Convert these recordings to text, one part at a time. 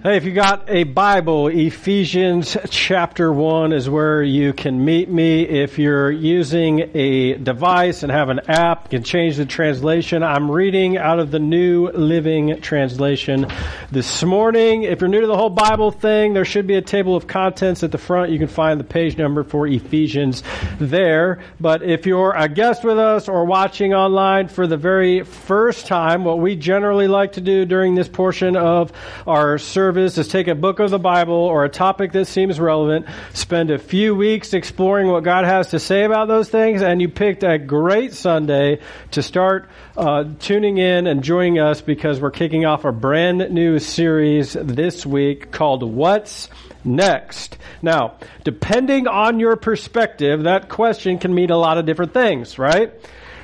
Hey, if you got a Bible, Ephesians chapter 1 is where you can meet me. If you're using a device and have an app, you can change the translation. I'm reading out of the New Living Translation this morning. If you're new to the whole Bible thing, there should be a table of contents at the front. You can find the page number for Ephesians there. But if you're a guest with us or watching online for the very first time, what we generally like to do during this portion of our service is take a book of the Bible or a topic that seems relevant, spend a few weeks exploring what God has to say about those things, and you picked a great Sunday to start uh, tuning in and joining us because we're kicking off a brand new series this week called What's Next? Now, depending on your perspective, that question can mean a lot of different things, right?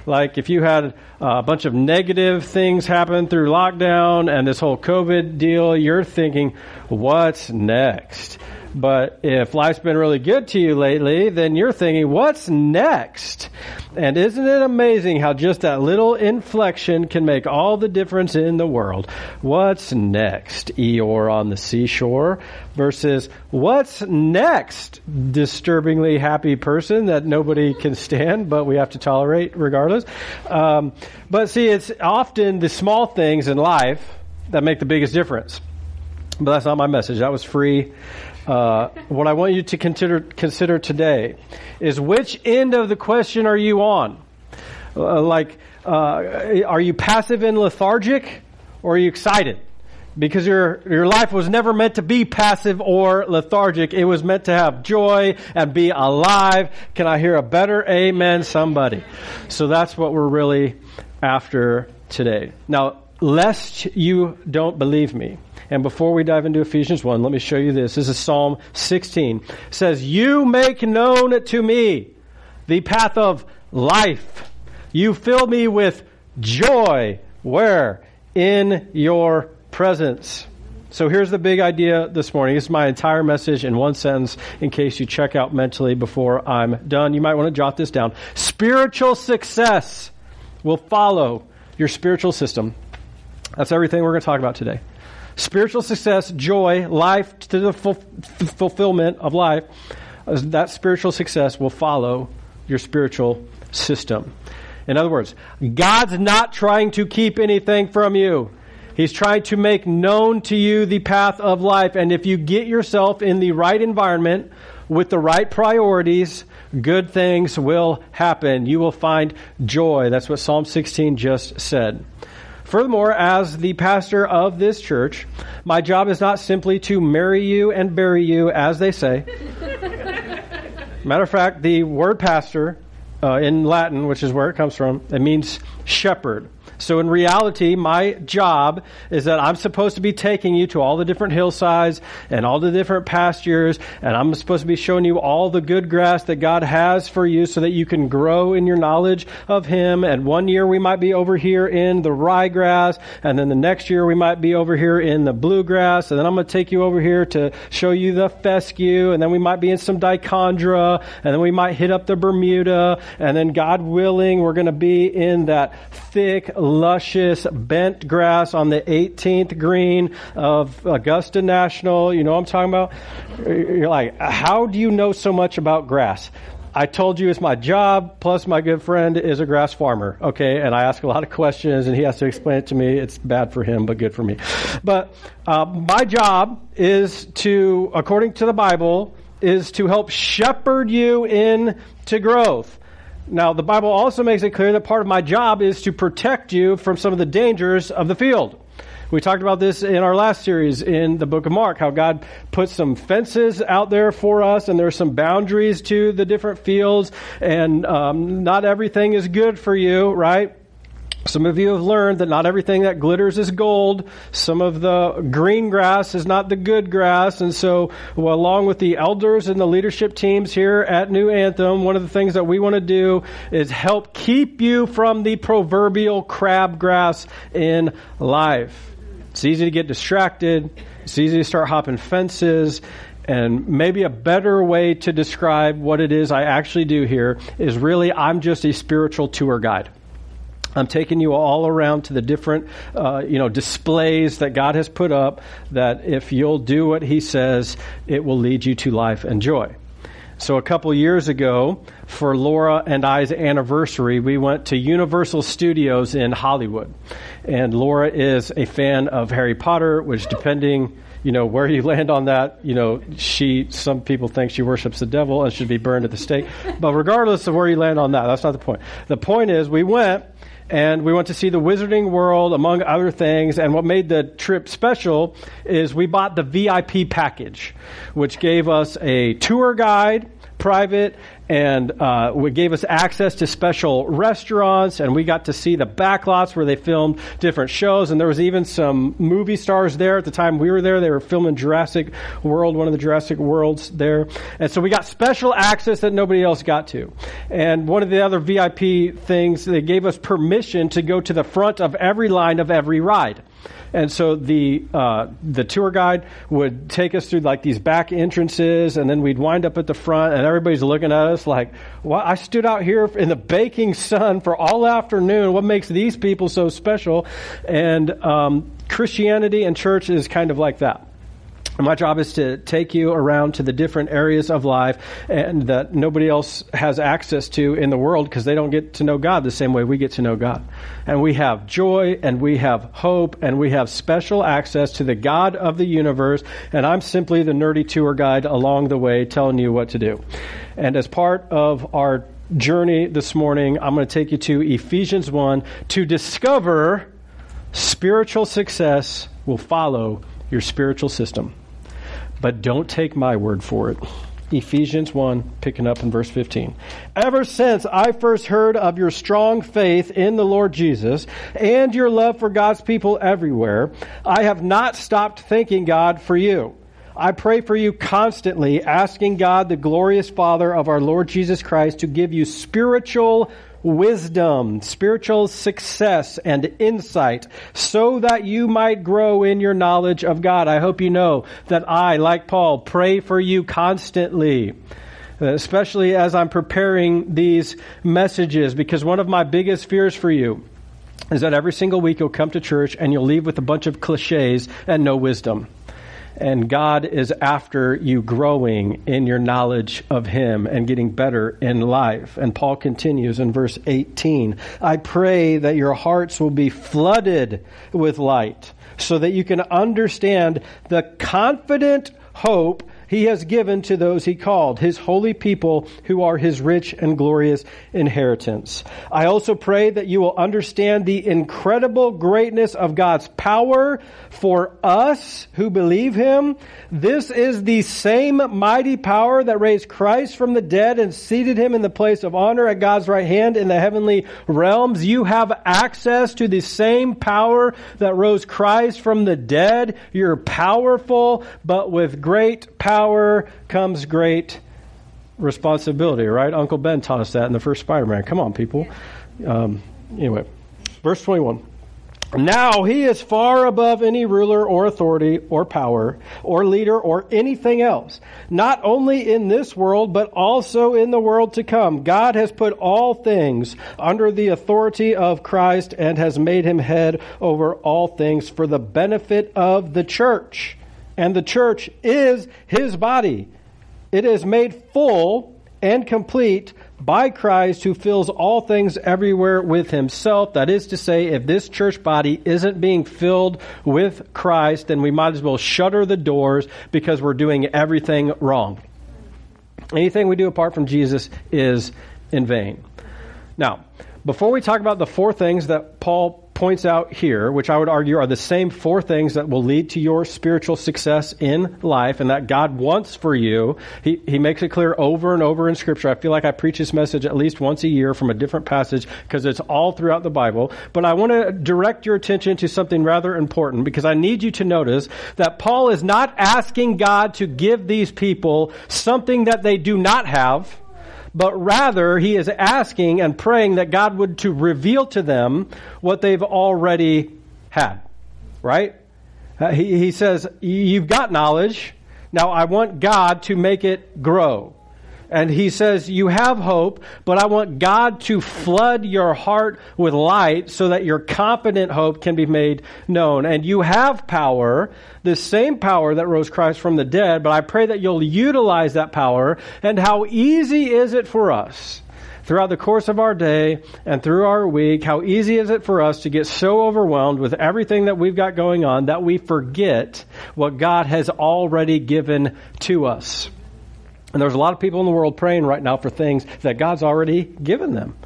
Like if you had a bunch of negative things happen through lockdown and this whole COVID deal, you're thinking, what's next? But if life's been really good to you lately, then you're thinking, what's next? And isn't it amazing how just that little inflection can make all the difference in the world? What's next? Eeyore on the seashore versus what's next? Disturbingly happy person that nobody can stand, but we have to tolerate regardless. Um, but see, it's often the small things in life that make the biggest difference. But that's not my message. That was free uh, what I want you to consider consider today is which end of the question are you on? Uh, like, uh, are you passive and lethargic, or are you excited? Because your your life was never meant to be passive or lethargic. It was meant to have joy and be alive. Can I hear a better amen, somebody? So that's what we're really after today. Now, lest you don't believe me. And before we dive into Ephesians 1, let me show you this. This is Psalm 16. It says, You make known to me the path of life. You fill me with joy. Where? In your presence. So here's the big idea this morning. This is my entire message in one sentence in case you check out mentally before I'm done. You might want to jot this down. Spiritual success will follow your spiritual system. That's everything we're going to talk about today. Spiritual success, joy, life to the fulfillment of life, uh, that spiritual success will follow your spiritual system. In other words, God's not trying to keep anything from you. He's trying to make known to you the path of life. And if you get yourself in the right environment with the right priorities, good things will happen. You will find joy. That's what Psalm 16 just said. Furthermore, as the pastor of this church, my job is not simply to marry you and bury you, as they say. Matter of fact, the word pastor uh, in Latin, which is where it comes from, it means shepherd. So in reality, my job is that I'm supposed to be taking you to all the different hillsides and all the different pastures, and I'm supposed to be showing you all the good grass that God has for you so that you can grow in your knowledge of Him. And one year we might be over here in the ryegrass, and then the next year we might be over here in the bluegrass, and then I'm going to take you over here to show you the fescue, and then we might be in some dichondra, and then we might hit up the Bermuda, and then God willing, we're going to be in that thick, luscious bent grass on the 18th green of Augusta National. You know what I'm talking about? You're like, how do you know so much about grass? I told you it's my job, plus my good friend is a grass farmer, okay? And I ask a lot of questions and he has to explain it to me. It's bad for him, but good for me. But uh, my job is to, according to the Bible, is to help shepherd you into growth. Now, the Bible also makes it clear that part of my job is to protect you from some of the dangers of the field. We talked about this in our last series in the book of Mark, how God put some fences out there for us, and there's some boundaries to the different fields, and um, not everything is good for you, right? Some of you have learned that not everything that glitters is gold. Some of the green grass is not the good grass. And so, well, along with the elders and the leadership teams here at New Anthem, one of the things that we want to do is help keep you from the proverbial crabgrass in life. It's easy to get distracted. It's easy to start hopping fences. And maybe a better way to describe what it is I actually do here is really I'm just a spiritual tour guide. I'm taking you all around to the different, uh, you know, displays that God has put up. That if you'll do what He says, it will lead you to life and joy. So a couple years ago, for Laura and I's anniversary, we went to Universal Studios in Hollywood, and Laura is a fan of Harry Potter, which, depending you know, where you land on that, you know, she, some people think she worships the devil and should be burned at the stake. But regardless of where you land on that, that's not the point. The point is, we went and we went to see the Wizarding World, among other things. And what made the trip special is we bought the VIP package, which gave us a tour guide, private, and uh, it gave us access to special restaurants, and we got to see the backlots where they filmed different shows. And there was even some movie stars there at the time we were there. They were filming Jurassic World, one of the Jurassic Worlds there, and so we got special access that nobody else got to. And one of the other VIP things, they gave us permission to go to the front of every line of every ride. And so the uh, the tour guide would take us through like these back entrances, and then we'd wind up at the front, and everybody's looking at us like, "Well, I stood out here in the baking sun for all afternoon. What makes these people so special?" And um, Christianity and church is kind of like that. My job is to take you around to the different areas of life and that nobody else has access to in the world because they don't get to know God the same way we get to know God. And we have joy and we have hope and we have special access to the God of the universe. And I'm simply the nerdy tour guide along the way telling you what to do. And as part of our journey this morning, I'm going to take you to Ephesians 1 to discover spiritual success will follow your spiritual system. But don't take my word for it. Ephesians 1, picking up in verse 15. Ever since I first heard of your strong faith in the Lord Jesus and your love for God's people everywhere, I have not stopped thanking God for you. I pray for you constantly, asking God, the glorious Father of our Lord Jesus Christ, to give you spiritual wisdom, spiritual success, and insight so that you might grow in your knowledge of God. I hope you know that I, like Paul, pray for you constantly especially as I'm preparing these messages, because one of my biggest fears for you is that every single week you'll come to church and you'll leave with a bunch of cliches and no wisdom and God is after you growing in your knowledge of Him and getting better in life. And Paul continues in verse 18 I pray that your hearts will be flooded with light so that you can understand the confident hope he has given to those he called, his holy people who are his rich and glorious inheritance. I also pray that you will understand the incredible greatness of God's power for us who believe him. This is the same mighty power that raised Christ from the dead and seated him in the place of honor at God's right hand in the heavenly realms. You have access to the same power that rose Christ from the dead. You're powerful, but with great power power comes great responsibility, right? Uncle Ben taught us that in the first Spider Man. Come on, people. Um, anyway, verse 21. Now he is far above any ruler or authority or power or leader or anything else, not only in this world, but also in the world to come. God has put all things under the authority of Christ and has made him head over all things for the benefit of the church and the church is his body. It is made full and complete by Christ who fills all things everywhere with himself. That is to say, if this church body isn't being filled with Christ, then we might as well shutter the doors because we're doing everything wrong. Anything we do apart from Jesus is in vain. Now, before we talk about the four things that Paul points out here, which I would argue are the same four things that will lead to your spiritual success in life and that God wants for you. He, he makes it clear over and over in Scripture. I feel like I preach this message at least once a year from a different passage because it's all throughout the Bible. But I want to direct your attention to something rather important because I need you to notice that Paul is not asking God to give these people something that they do not have but rather he is asking and praying that God would to reveal to them what they've already had. Right? Uh, he, he says, You've got knowledge. Now I want God to make it grow. And he says, You have hope, but I want God to flood your heart with light so that your confident hope can be made known. And you have power, the same power that rose Christ from the dead, but I pray that you'll utilize that power. And how easy is it for us? Throughout the course of our day and through our week, how easy is it for us to get so overwhelmed with everything that we've got going on that we forget what God has already given to us? And there's a lot of people in the world praying right now for things that God's already given them.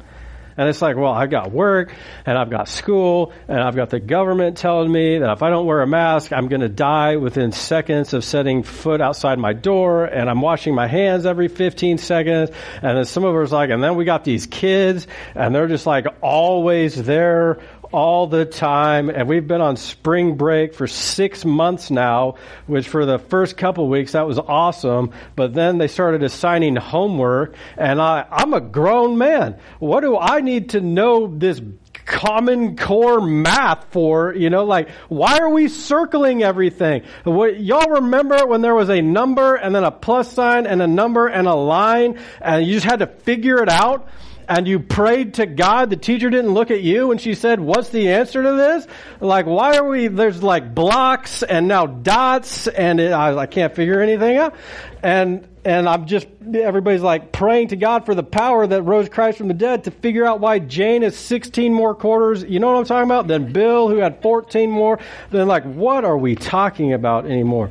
And it's like, well, I've got work and I've got school and I've got the government telling me that if I don't wear a mask, I'm going to die within seconds of setting foot outside my door and I'm washing my hands every 15 seconds. And then some of us like, and then we got these kids and they're just like always there all the time, and we've been on spring break for six months now, which for the first couple weeks, that was awesome. But then they started assigning homework, and I, I'm a grown man. What do I need to know this common core math for, you know, like, why are we circling everything? What, y'all remember when there was a number and then a plus sign and a number and a line and you just had to figure it out? And you prayed to God, the teacher didn't look at you and she said, what's the answer to this? Like, why are we, there's like blocks and now dots and it, I, I can't figure anything out. And, and I'm just, everybody's like praying to God for the power that rose Christ from the dead to figure out why Jane has 16 more quarters, you know what I'm talking about? Than Bill, who had 14 more. Then like, what are we talking about anymore?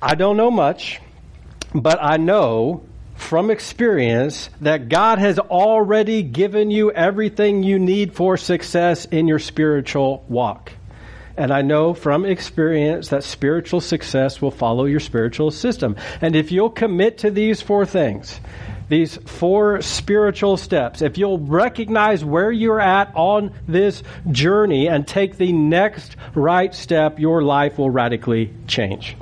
I don't know much, but I know from experience that God has already given you everything you need for success in your spiritual walk. And I know from experience that spiritual success will follow your spiritual system. And if you'll commit to these four things, these four spiritual steps, if you'll recognize where you're at on this journey and take the next right step, your life will radically change.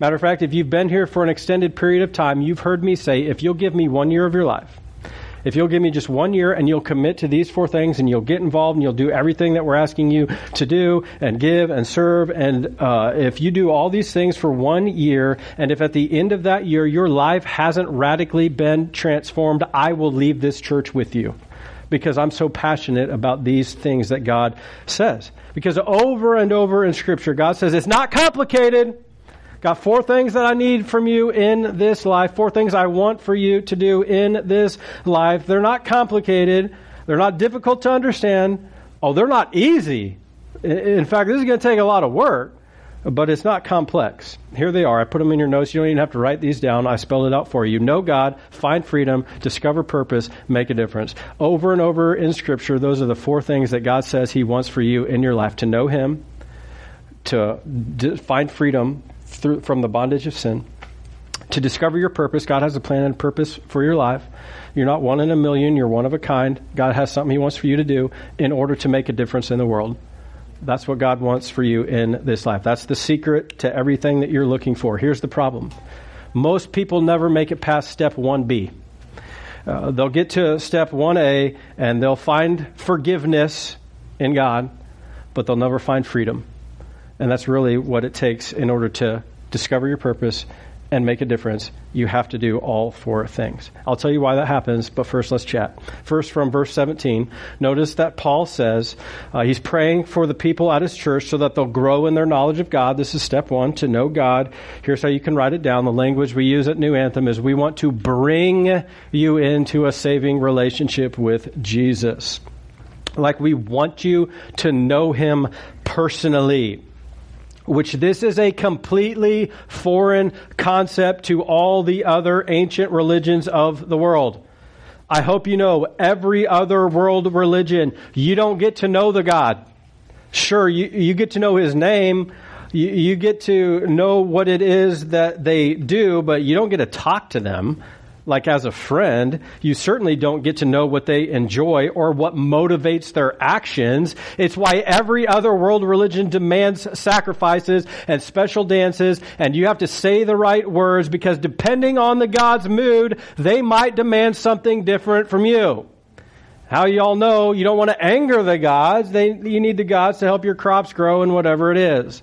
Matter of fact, if you've been here for an extended period of time, you've heard me say, if you'll give me one year of your life, if you'll give me just one year and you'll commit to these four things and you'll get involved and you'll do everything that we're asking you to do and give and serve and uh, if you do all these things for one year and if at the end of that year your life hasn't radically been transformed, I will leave this church with you because I'm so passionate about these things that God says. Because over and over in Scripture, God says it's not complicated. Got four things that I need from you in this life, four things I want for you to do in this life. They're not complicated, they're not difficult to understand. Oh, they're not easy. In fact, this is going to take a lot of work, but it's not complex. Here they are. I put them in your notes. You don't even have to write these down. I spelled it out for you. Know God, find freedom, discover purpose, make a difference. Over and over in Scripture, those are the four things that God says He wants for you in your life to know Him, to find freedom through, from the bondage of sin. To discover your purpose, God has a plan and purpose for your life. You're not one in a million, you're one of a kind. God has something He wants for you to do in order to make a difference in the world. That's what God wants for you in this life. That's the secret to everything that you're looking for. Here's the problem most people never make it past step 1B. Uh, they'll get to step 1A and they'll find forgiveness in God, but they'll never find freedom. And that's really what it takes in order to discover your purpose and make a difference. You have to do all four things. I'll tell you why that happens, but first let's chat. First, from verse 17, notice that Paul says uh, he's praying for the people at his church so that they'll grow in their knowledge of God. This is step one, to know God. Here's how you can write it down. The language we use at New Anthem is we want to bring you into a saving relationship with Jesus. Like we want you to know him personally which this is a completely foreign concept to all the other ancient religions of the world. I hope you know every other world religion, you don't get to know the God. Sure, you, you get to know his name, you, you get to know what it is that they do, but you don't get to talk to them like as a friend, you certainly don't get to know what they enjoy or what motivates their actions. It's why every other world religion demands sacrifices and special dances, and you have to say the right words because depending on the God's mood, they might demand something different from you. How y'all know you don't want to anger the gods. They, you need the gods to help your crops grow and whatever it is.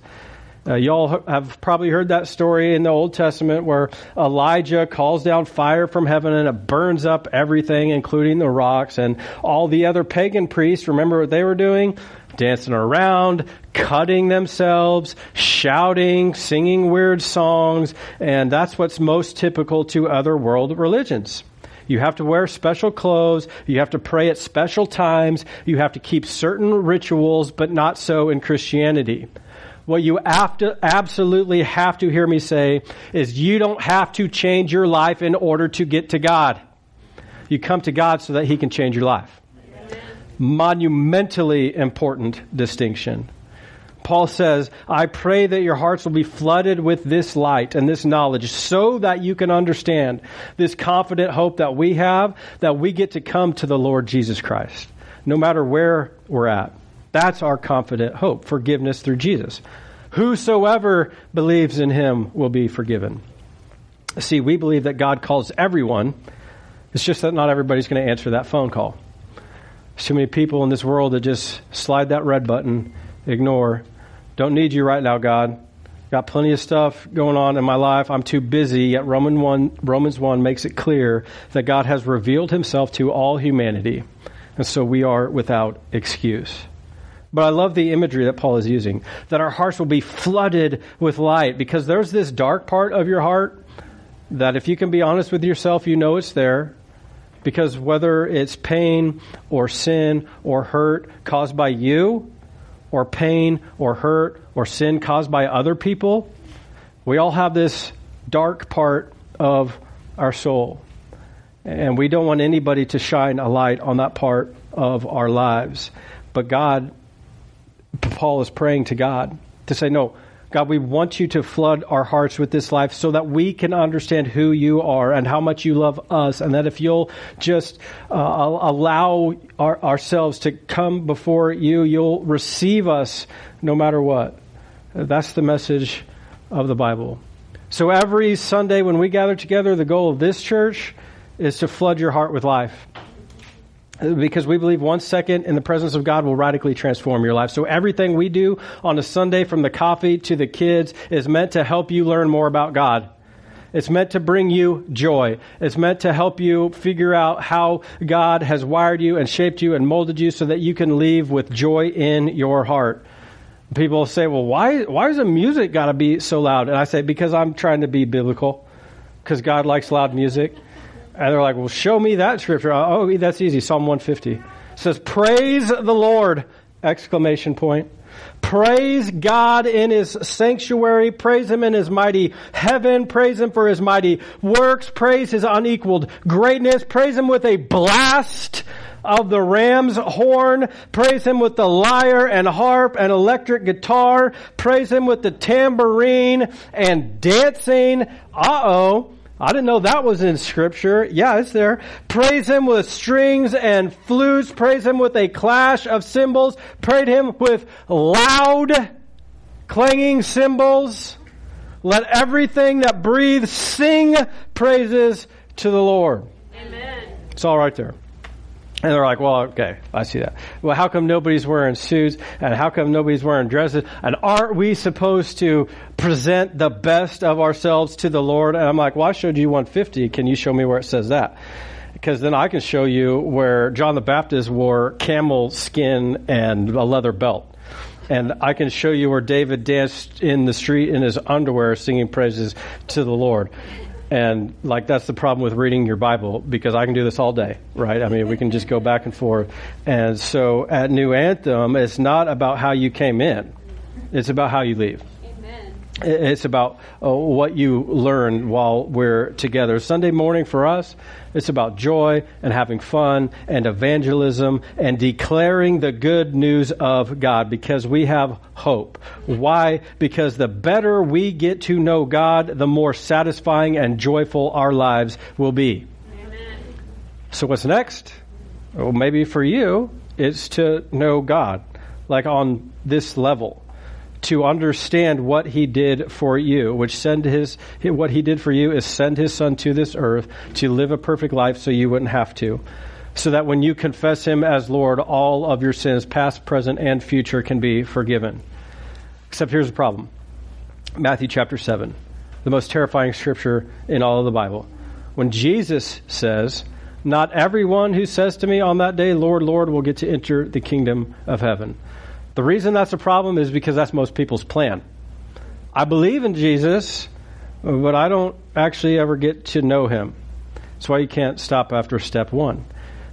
Uh, y'all have probably heard that story in the Old Testament where Elijah calls down fire from heaven and it burns up everything, including the rocks. And all the other pagan priests, remember what they were doing? Dancing around, cutting themselves, shouting, singing weird songs. And that's what's most typical to other world religions. You have to wear special clothes. You have to pray at special times. You have to keep certain rituals, but not so in Christianity. What you to, absolutely have to hear me say is you don't have to change your life in order to get to God. You come to God so that He can change your life. Amen. Monumentally important distinction. Paul says, I pray that your hearts will be flooded with this light and this knowledge so that you can understand this confident hope that we have that we get to come to the Lord Jesus Christ, no matter where we're at. That's our confident hope forgiveness through Jesus. Whosoever believes in him will be forgiven. See, we believe that God calls everyone. It's just that not everybody's going to answer that phone call. There's too many people in this world that just slide that red button, ignore. Don't need you right now, God. Got plenty of stuff going on in my life. I'm too busy. Yet Roman 1, Romans 1 makes it clear that God has revealed himself to all humanity. And so we are without excuse. But I love the imagery that Paul is using that our hearts will be flooded with light because there's this dark part of your heart that if you can be honest with yourself, you know it's there. Because whether it's pain or sin or hurt caused by you, or pain or hurt or sin caused by other people, we all have this dark part of our soul. And we don't want anybody to shine a light on that part of our lives. But God Paul is praying to God to say, No, God, we want you to flood our hearts with this life so that we can understand who you are and how much you love us. And that if you'll just uh, allow our, ourselves to come before you, you'll receive us no matter what. That's the message of the Bible. So every Sunday when we gather together, the goal of this church is to flood your heart with life because we believe one second in the presence of God will radically transform your life. So everything we do on a Sunday from the coffee to the kids is meant to help you learn more about God. It's meant to bring you joy. It's meant to help you figure out how God has wired you and shaped you and molded you so that you can leave with joy in your heart. People say, well, why, why is the music got to be so loud? And I say, because I'm trying to be biblical. Because God likes loud music. And they're like, well, show me that scripture. Uh, oh, that's easy. Psalm 150 it says, praise the Lord, exclamation point. Praise God in His sanctuary. Praise Him in His mighty heaven. Praise Him for His mighty works. Praise His unequaled greatness. Praise Him with a blast of the ram's horn. Praise Him with the lyre and harp and electric guitar. Praise Him with the tambourine and dancing. Uh-oh. I didn't know that was in scripture. Yeah, it's there. Praise him with strings and flutes. Praise him with a clash of cymbals. Praise him with loud clanging cymbals. Let everything that breathes sing praises to the Lord. Amen. It's all right there. And they're like, well, okay, I see that. Well, how come nobody's wearing suits? And how come nobody's wearing dresses? And aren't we supposed to present the best of ourselves to the Lord? And I'm like, well, I showed you 150. Can you show me where it says that? Because then I can show you where John the Baptist wore camel skin and a leather belt. And I can show you where David danced in the street in his underwear singing praises to the Lord. And like that's the problem with reading your Bible because I can do this all day, right? I mean, we can just go back and forth. And so at New Anthem, it's not about how you came in; it's about how you leave. It's about uh, what you learn while we're together. Sunday morning for us, it's about joy and having fun and evangelism and declaring the good news of God because we have hope. Why? Because the better we get to know God, the more satisfying and joyful our lives will be. Amen. So, what's next? Well, maybe for you, it's to know God, like on this level to understand what he did for you, which send his, what he did for you is send his son to this earth to live a perfect life so you wouldn't have to. So that when you confess him as Lord, all of your sins, past, present, and future, can be forgiven. Except here's the problem. Matthew chapter 7, the most terrifying scripture in all of the Bible. When Jesus says, Not everyone who says to me on that day, Lord, Lord, will get to enter the kingdom of heaven. The reason that's a problem is because that's most people's plan. I believe in Jesus, but I don't actually ever get to know him. That's why you can't stop after step one.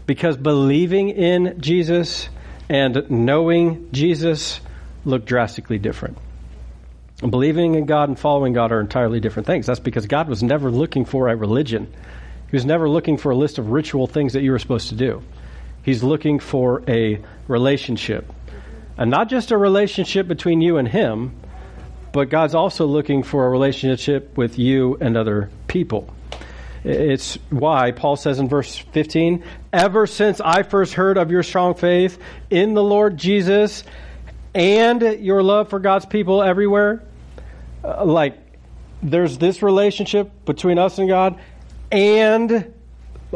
Because believing in Jesus and knowing Jesus look drastically different. Believing in God and following God are entirely different things. That's because God was never looking for a religion. He was never looking for a list of ritual things that you were supposed to do. He's looking for a relationship. And not just a relationship between you and Him, but God's also looking for a relationship with you and other people. It's why Paul says in verse 15, Ever since I first heard of your strong faith in the Lord Jesus and your love for God's people everywhere, uh, like there's this relationship between us and God and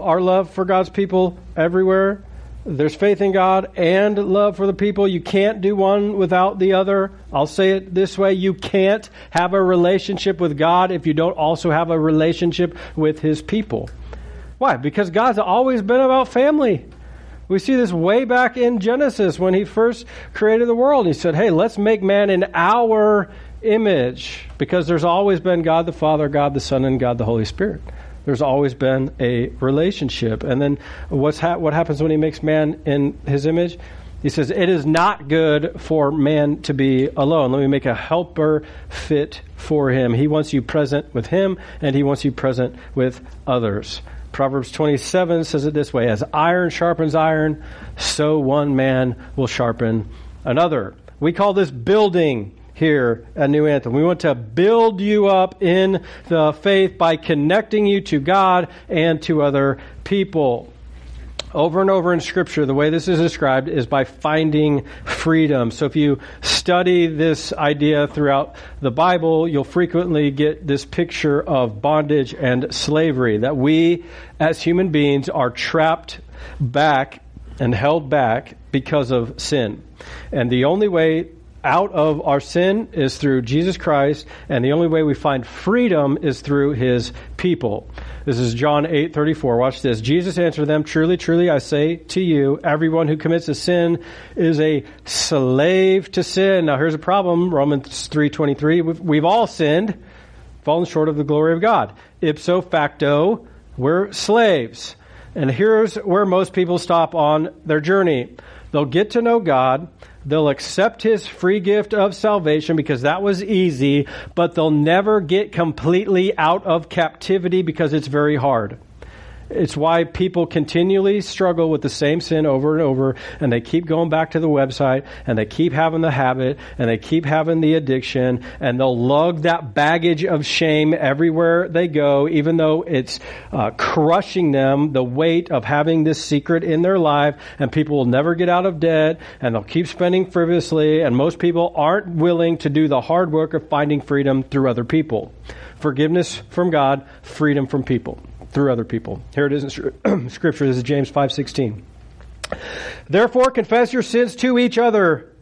our love for God's people everywhere. There's faith in God and love for the people. You can't do one without the other. I'll say it this way. You can't have a relationship with God if you don't also have a relationship with His people. Why? Because God's always been about family. We see this way back in Genesis when He first created the world. He said, Hey, let's make man in our image. Because there's always been God the Father, God the Son, and God the Holy Spirit. There's always been a relationship. And then what's ha- what happens when he makes man in his image? He says, It is not good for man to be alone. Let me make a helper fit for him. He wants you present with him, and he wants you present with others. Proverbs 27 says it this way As iron sharpens iron, so one man will sharpen another. We call this building here at New Anthem. We want to build you up in the faith by connecting you to God and to other people. Over and over in Scripture, the way this is described is by finding freedom. So if you study this idea throughout the Bible, you'll frequently get this picture of bondage and slavery, that we as human beings are trapped back and held back because of sin. And the only way out of our sin is through Jesus Christ, and the only way we find freedom is through his people. This is John 8 34. Watch this. Jesus answered them, Truly, truly, I say to you, everyone who commits a sin is a slave to sin. Now here's a problem. Romans 3 23. We've, we've all sinned, fallen short of the glory of God. Ipso facto, we're slaves. And here's where most people stop on their journey. They'll get to know God. They'll accept his free gift of salvation because that was easy, but they'll never get completely out of captivity because it's very hard. It's why people continually struggle with the same sin over and over, and they keep going back to the website, and they keep having the habit, and they keep having the addiction, and they'll lug that baggage of shame everywhere they go, even though it's uh, crushing them, the weight of having this secret in their life, and people will never get out of debt, and they'll keep spending frivolously, and most people aren't willing to do the hard work of finding freedom through other people. Forgiveness from God, freedom from people through other people. Here it is in Scripture. This is James 5.16. Therefore confess your sins to each other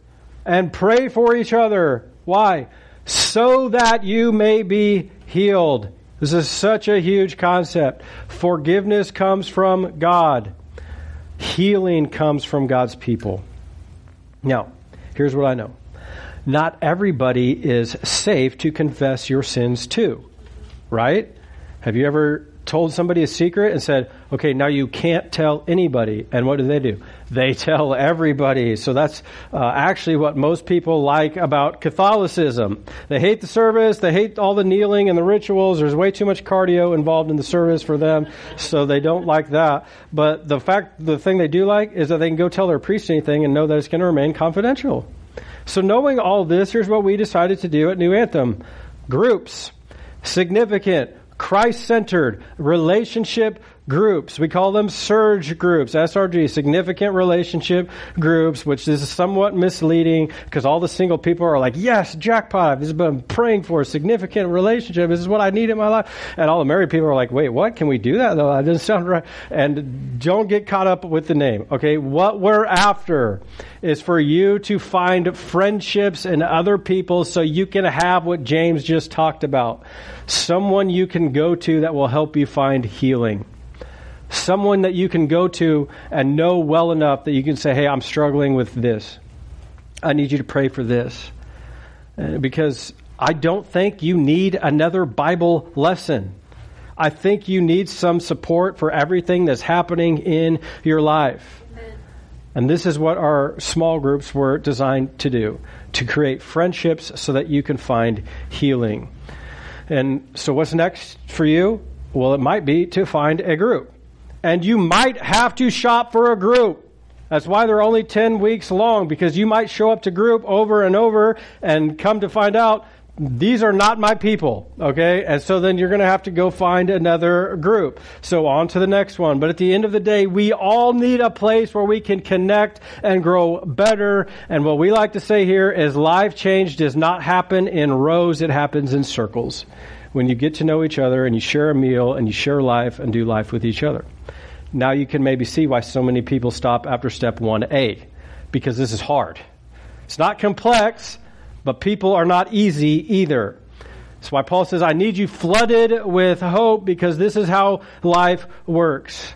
and pray for each other. Why? So that you may be healed. This is such a huge concept. Forgiveness comes from God. Healing comes from God's people. Now, here's what I know. Not everybody is safe to confess your sins to, right? Have you ever told somebody a secret and said, okay, now you can't tell anybody. And what do they do? They tell everybody. So that's uh, actually what most people like about Catholicism. They hate the service, they hate all the kneeling and the rituals. There's way too much cardio involved in the service for them, so they don't like that. But the fact, the thing they do like is that they can go tell their priest anything and know that it's going to remain confidential. So knowing all this, here's what we decided to do at New Anthem. Groups. Significant Christ centered, relationship groups. We call them surge groups, SRG, significant relationship groups, which is somewhat misleading because all the single people are like, yes, jackpot. This has been praying for a significant relationship. This is what I need in my life. And all the married people are like, wait, what? Can we do that? No, that doesn't sound right. And don't get caught up with the name. Okay. What we're after is for you to find friendships and other people so you can have what James just talked about. Someone you can go to that will help you find healing someone that you can go to and know well enough that you can say, hey, I'm struggling with this. I need you to pray for this. Uh, because I don't think you need another Bible lesson. I think you need some support for everything that's happening in your life. Amen. And this is what our small groups were designed to do to create friendships so that you can find healing. And so, what's next for you? Well, it might be to find a group and you might have to shop for a group. That's why they're only 10 weeks long, because you might show up to group over and over and come to find out these are not my people, okay? And so then you're going to have to go find another group. So on to the next one. But at the end of the day, we all need a place where we can connect and grow better. And what we like to say here is life change does not happen in rows, it happens in circles. When you get to know each other and you share a meal and you share life and do life with each other now you can maybe see why so many people stop after step 1A, because this is hard. It's not complex, but people are not easy either. That's why Paul says, I need you flooded with hope because this is how life works.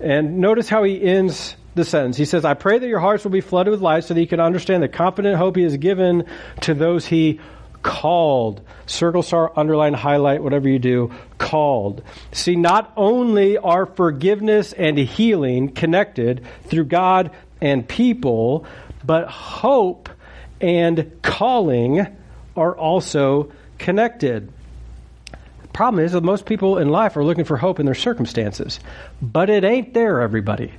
And notice how he ends the sentence. He says, I pray that your hearts will be flooded with light so that you can understand the confident hope he has given to those he called. Circle star, underline, highlight, whatever you do, called. See, not only are forgiveness and healing connected through God and people, but hope and calling are also connected. The problem is that most people in life are looking for hope in their circumstances, but it ain't there, everybody.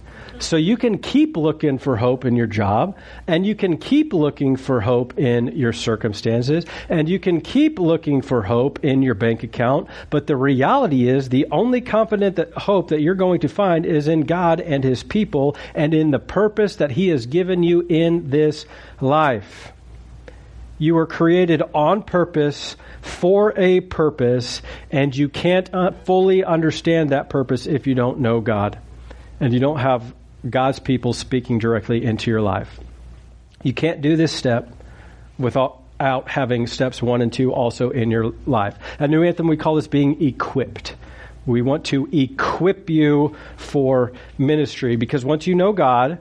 So you can keep looking for hope in your job, and you can keep looking for hope in your circumstances, and you can keep looking for hope in your bank account. But the reality is, the only confident that hope that you're going to find is in God and His people, and in the purpose that He has given you in this life. You were created on purpose for a purpose, and you can't uh, fully understand that purpose if you don't know God and you don't have God's people speaking directly into your life. You can't do this step without having steps one and two also in your life. At New Anthem, we call this being equipped. We want to equip you for ministry because once you know God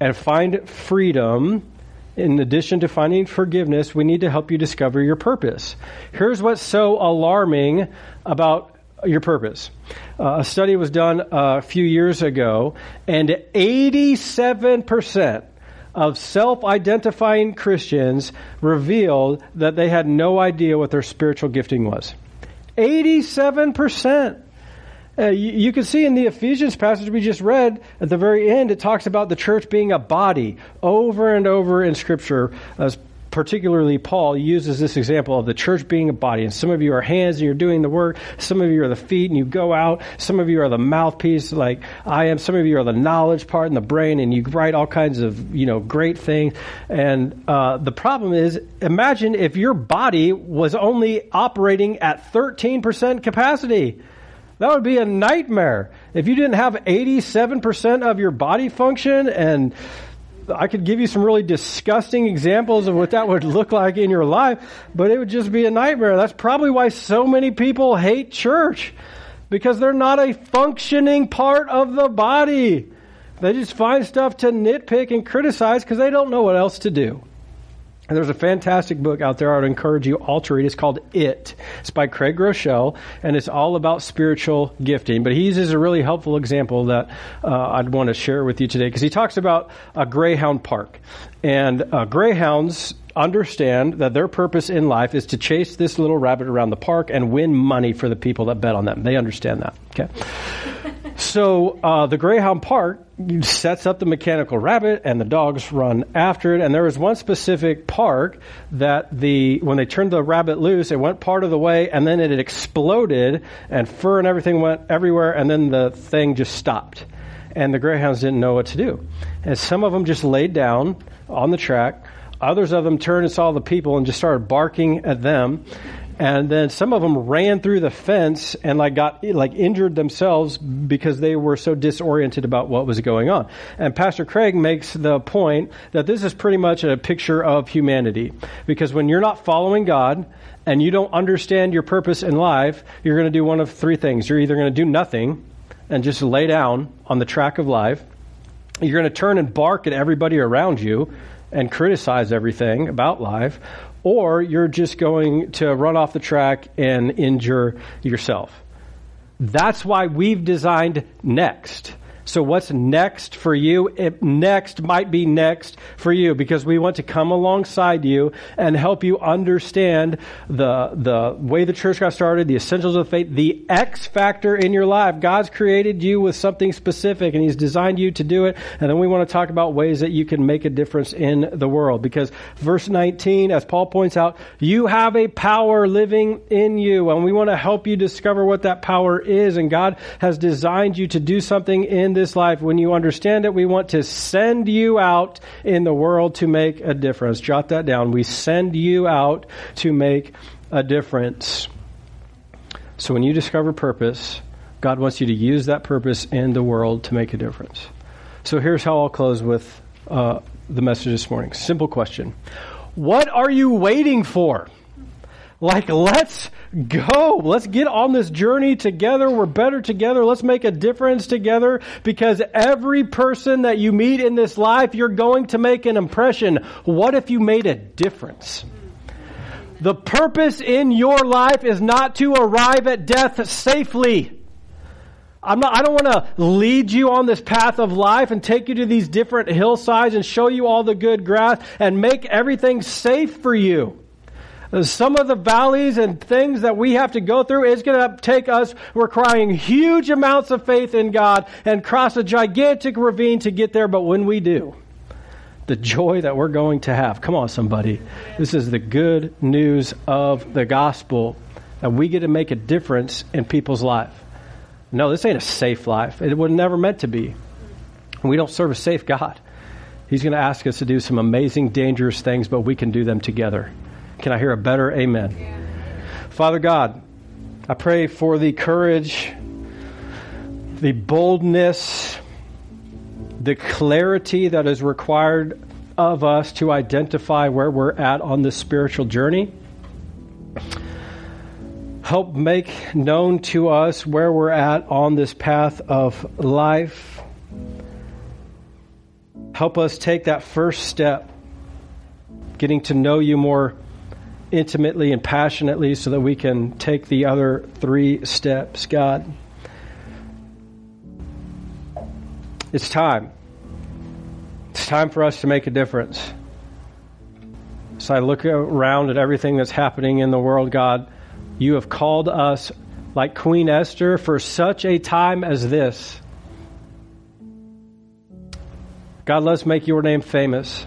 and find freedom, in addition to finding forgiveness, we need to help you discover your purpose. Here's what's so alarming about your purpose. Uh, a study was done a few years ago, and 87% of self identifying Christians revealed that they had no idea what their spiritual gifting was. 87%. Uh, you, you, can see in the Ephesians passage we just read at the very end, it talks about the church being a body over and over in Scripture as particularly Paul uses this example of the church being a body. And some of you are hands and you're doing the work. Some of you are the feet and you go out. Some of you are the mouthpiece like I am. Some of you are the knowledge part and the brain and you write all kinds of, you know, great things. And uh, the problem is, imagine if your body was only operating at 13% capacity. That would be a nightmare. If you didn't have 87% of your body function and I could give you some really disgusting examples of what that would look like in your life, but it would just be a nightmare. That's probably why so many people hate church because they're not a functioning part of the body. They just find stuff to nitpick and criticize because they don't know what else to do. And there's a fantastic book out there I would encourage you all to read. It's called It. It's by Craig Groeschel, and it's all about spiritual gifting. But he uses a really helpful example that uh, I'd want to share with you today because he talks about a greyhound park. And uh, greyhounds understand that their purpose in life is to chase this little rabbit around the park and win money for the people that bet on them. They understand that. Okay. So uh, the Greyhound Park sets up the mechanical rabbit, and the dogs run after it. And there was one specific park that the when they turned the rabbit loose, it went part of the way, and then it exploded, and fur and everything went everywhere, and then the thing just stopped, and the greyhounds didn't know what to do, and some of them just laid down on the track. Others of them turned and saw the people and just started barking at them and then some of them ran through the fence and like got like injured themselves because they were so disoriented about what was going on. And Pastor Craig makes the point that this is pretty much a picture of humanity because when you're not following God and you don't understand your purpose in life, you're going to do one of three things. You're either going to do nothing and just lay down on the track of life. You're going to turn and bark at everybody around you and criticize everything about life, or you're just going to run off the track and injure yourself. That's why we've designed Next. So what's next for you? It, next might be next for you because we want to come alongside you and help you understand the, the way the church got started, the essentials of faith, the X factor in your life. God's created you with something specific and He's designed you to do it. And then we want to talk about ways that you can make a difference in the world because verse 19, as Paul points out, you have a power living in you and we want to help you discover what that power is. And God has designed you to do something in this life, when you understand it, we want to send you out in the world to make a difference. Jot that down. We send you out to make a difference. So when you discover purpose, God wants you to use that purpose in the world to make a difference. So here's how I'll close with uh, the message this morning. Simple question What are you waiting for? Like, let's go. Let's get on this journey together. We're better together. Let's make a difference together because every person that you meet in this life, you're going to make an impression. What if you made a difference? The purpose in your life is not to arrive at death safely. I'm not, I don't want to lead you on this path of life and take you to these different hillsides and show you all the good grass and make everything safe for you some of the valleys and things that we have to go through is going to take us requiring huge amounts of faith in God and cross a gigantic ravine to get there. But when we do, the joy that we're going to have. Come on, somebody. This is the good news of the gospel that we get to make a difference in people's life. No, this ain't a safe life. It was never meant to be. We don't serve a safe God. He's going to ask us to do some amazing, dangerous things, but we can do them together. Can I hear a better amen? Yeah. Father God, I pray for the courage, the boldness, the clarity that is required of us to identify where we're at on this spiritual journey. Help make known to us where we're at on this path of life. Help us take that first step, getting to know you more intimately and passionately so that we can take the other three steps, God. It's time. It's time for us to make a difference. So I look around at everything that's happening in the world, God. You have called us, like Queen Esther, for such a time as this. God, let's make your name famous.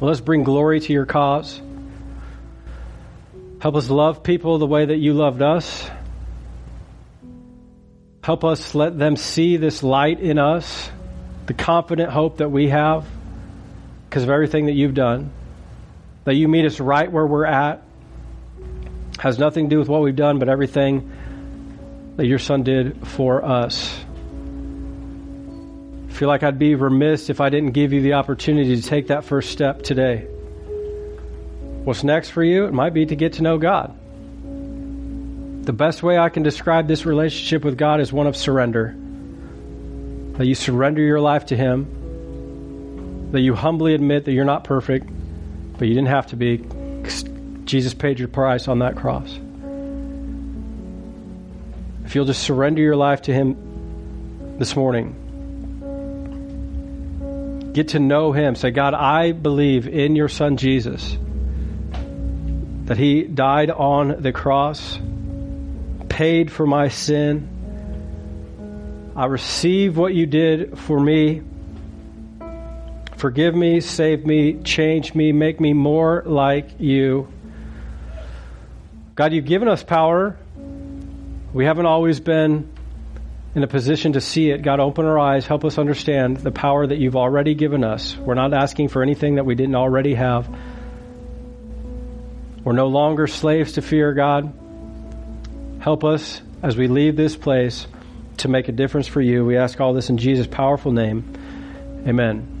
Let's bring glory to your cause. Help us love people the way that you loved us. Help us let them see this light in us, the confident hope that we have because of everything that you've done. That you meet us right where we're at. Has nothing to do with what we've done, but everything that your son did for us. I feel like I'd be remiss if I didn't give you the opportunity to take that first step today. What's next for you? It might be to get to know God. The best way I can describe this relationship with God is one of surrender. That you surrender your life to Him, that you humbly admit that you're not perfect, but you didn't have to be. Jesus paid your price on that cross. If you'll just surrender your life to Him this morning, get to know Him. Say, God, I believe in your Son Jesus that he died on the cross, paid for my sin, I receive what you did for me. Forgive me, save me, change me, make me more like you. God, you've given us power. We haven't always been in a position to see it. God, open our eyes, help us understand the power that you've already given us. We're not asking for anything that we didn't already have. We're no longer slaves to fear, God. Help us as we leave this place to make a difference for you. We ask all this in Jesus' powerful name. Amen.